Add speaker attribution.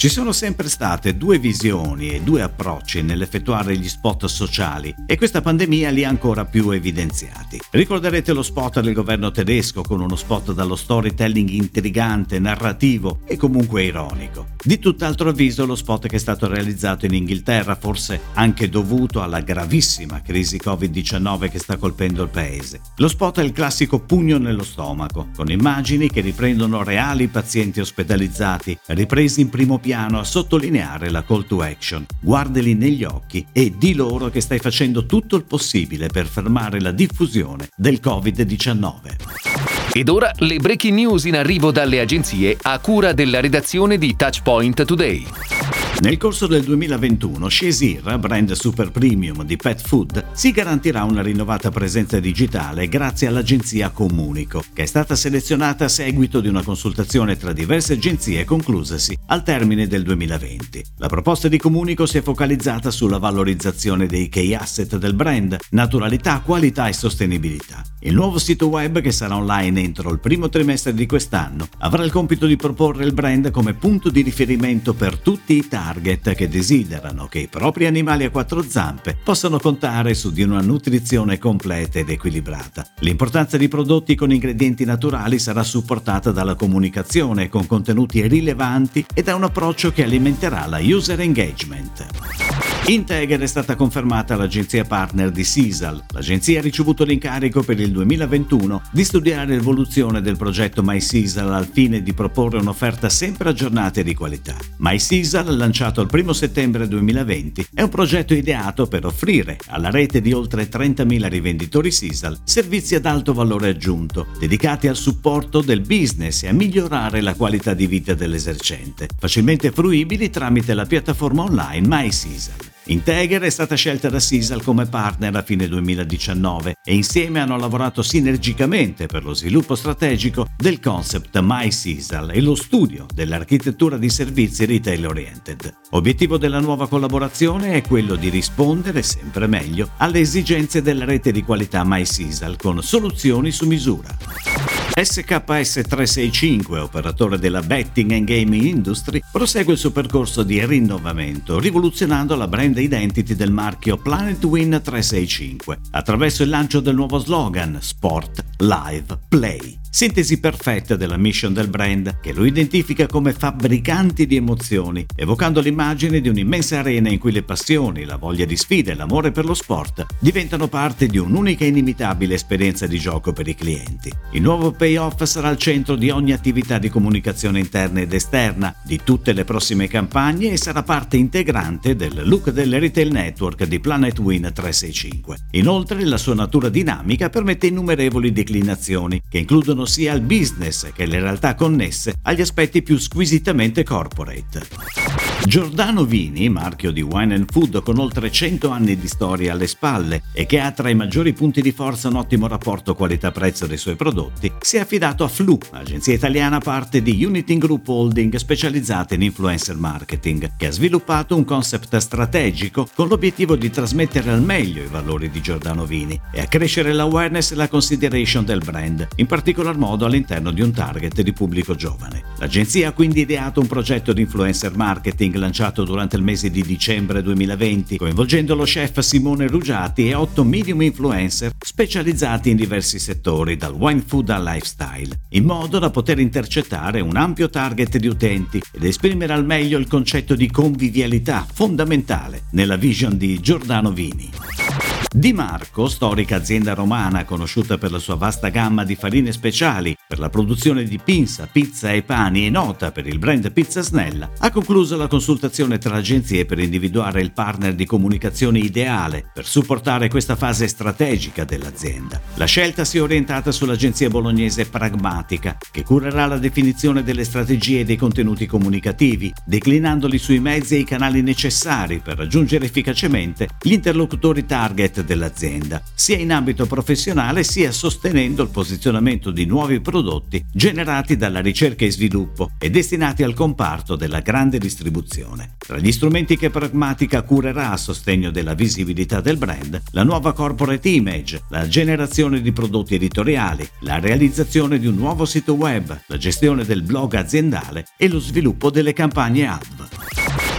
Speaker 1: Ci sono sempre state due visioni e due approcci nell'effettuare gli spot sociali e questa pandemia li ha ancora più evidenziati. Ricorderete lo spot del governo tedesco con uno spot dallo storytelling intrigante, narrativo e comunque ironico. Di tutt'altro avviso lo spot che è stato realizzato in Inghilterra, forse anche dovuto alla gravissima crisi Covid-19 che sta colpendo il paese. Lo spot è il classico pugno nello stomaco, con immagini che riprendono reali pazienti ospedalizzati, ripresi in primo piano piano a sottolineare la call to action. Guardali negli occhi e di loro che stai facendo tutto il possibile per fermare la diffusione del Covid-19.
Speaker 2: Ed ora le breaking news in arrivo dalle agenzie a cura della redazione di Touchpoint Today.
Speaker 1: Nel corso del 2021 Shazir, brand super premium di pet food, si garantirà una rinnovata presenza digitale grazie all'agenzia Comunico, che è stata selezionata a seguito di una consultazione tra diverse agenzie conclusasi al termine del 2020. La proposta di Comunico si è focalizzata sulla valorizzazione dei key asset del brand, naturalità, qualità e sostenibilità. Il nuovo sito web, che sarà online entro il primo trimestre di quest'anno, avrà il compito di proporre il brand come punto di riferimento per tutti i target target che desiderano che i propri animali a quattro zampe possano contare su di una nutrizione completa ed equilibrata. L'importanza di prodotti con ingredienti naturali sarà supportata dalla comunicazione con contenuti rilevanti e da un approccio che alimenterà la user engagement. Integer è stata confermata l'agenzia partner di Sisal. L'agenzia ha ricevuto l'incarico per il 2021 di studiare l'evoluzione del progetto MySisal al fine di proporre un'offerta sempre aggiornata e di qualità. MySisal, lanciato il 1 settembre 2020, è un progetto ideato per offrire alla rete di oltre 30.000 rivenditori Sisal servizi ad alto valore aggiunto, dedicati al supporto del business e a migliorare la qualità di vita dell'esercente, facilmente fruibili tramite la piattaforma online MySisal. Integer è stata scelta da Sisal come partner a fine 2019 e insieme hanno lavorato sinergicamente per lo sviluppo strategico del concept MySisal e lo studio dell'architettura di servizi retail oriented. Obiettivo della nuova collaborazione è quello di rispondere sempre meglio alle esigenze della rete di qualità MySisal con soluzioni su misura. SKS 365, operatore della betting and gaming industry, prosegue il suo percorso di rinnovamento, rivoluzionando la brand identity del marchio Planet Win 365 attraverso il lancio del nuovo slogan Sport, Live, Play. Sintesi perfetta della mission del brand che lo identifica come fabbricanti di emozioni, evocando l'immagine di un'immensa arena in cui le passioni, la voglia di sfida e l'amore per lo sport diventano parte di un'unica e inimitabile esperienza di gioco per i clienti. Il nuovo payoff sarà al centro di ogni attività di comunicazione interna ed esterna, di tutte le prossime campagne e sarà parte integrante del look del retail network di Planet Win 365. Inoltre la sua natura dinamica permette innumerevoli declinazioni che includono sia il business che le realtà connesse agli aspetti più squisitamente corporate. Giordano Vini, marchio di wine and food con oltre 100 anni di storia alle spalle e che ha tra i maggiori punti di forza un ottimo rapporto qualità-prezzo dei suoi prodotti, si è affidato a Flu, agenzia italiana parte di Uniting Group Holding specializzata in influencer marketing, che ha sviluppato un concept strategico con l'obiettivo di trasmettere al meglio i valori di Giordano Vini e accrescere l'awareness e la consideration del brand, in particolar modo all'interno di un target di pubblico giovane. L'agenzia ha quindi ideato un progetto di influencer marketing marketing lanciato durante il mese di dicembre 2020, coinvolgendo lo chef Simone Rugiati e otto medium influencer specializzati in diversi settori, dal wine food al lifestyle, in modo da poter intercettare un ampio target di utenti ed esprimere al meglio il concetto di convivialità fondamentale nella vision di Giordano Vini. Di Marco, storica azienda romana conosciuta per la sua vasta gamma di farine speciali, per la produzione di pinza, pizza e pani e nota per il brand Pizza Snella, ha concluso la consultazione tra agenzie per individuare il partner di comunicazione ideale per supportare questa fase strategica dell'azienda. La scelta si è orientata sull'agenzia bolognese Pragmatica, che curerà la definizione delle strategie e dei contenuti comunicativi, declinandoli sui mezzi e i canali necessari per raggiungere efficacemente gli interlocutori target target dell'azienda, sia in ambito professionale sia sostenendo il posizionamento di nuovi prodotti generati dalla ricerca e sviluppo e destinati al comparto della grande distribuzione. Tra gli strumenti che Pragmatica curerà a sostegno della visibilità del brand, la nuova corporate image, la generazione di prodotti editoriali, la realizzazione di un nuovo sito web, la gestione del blog aziendale e lo sviluppo delle campagne hub.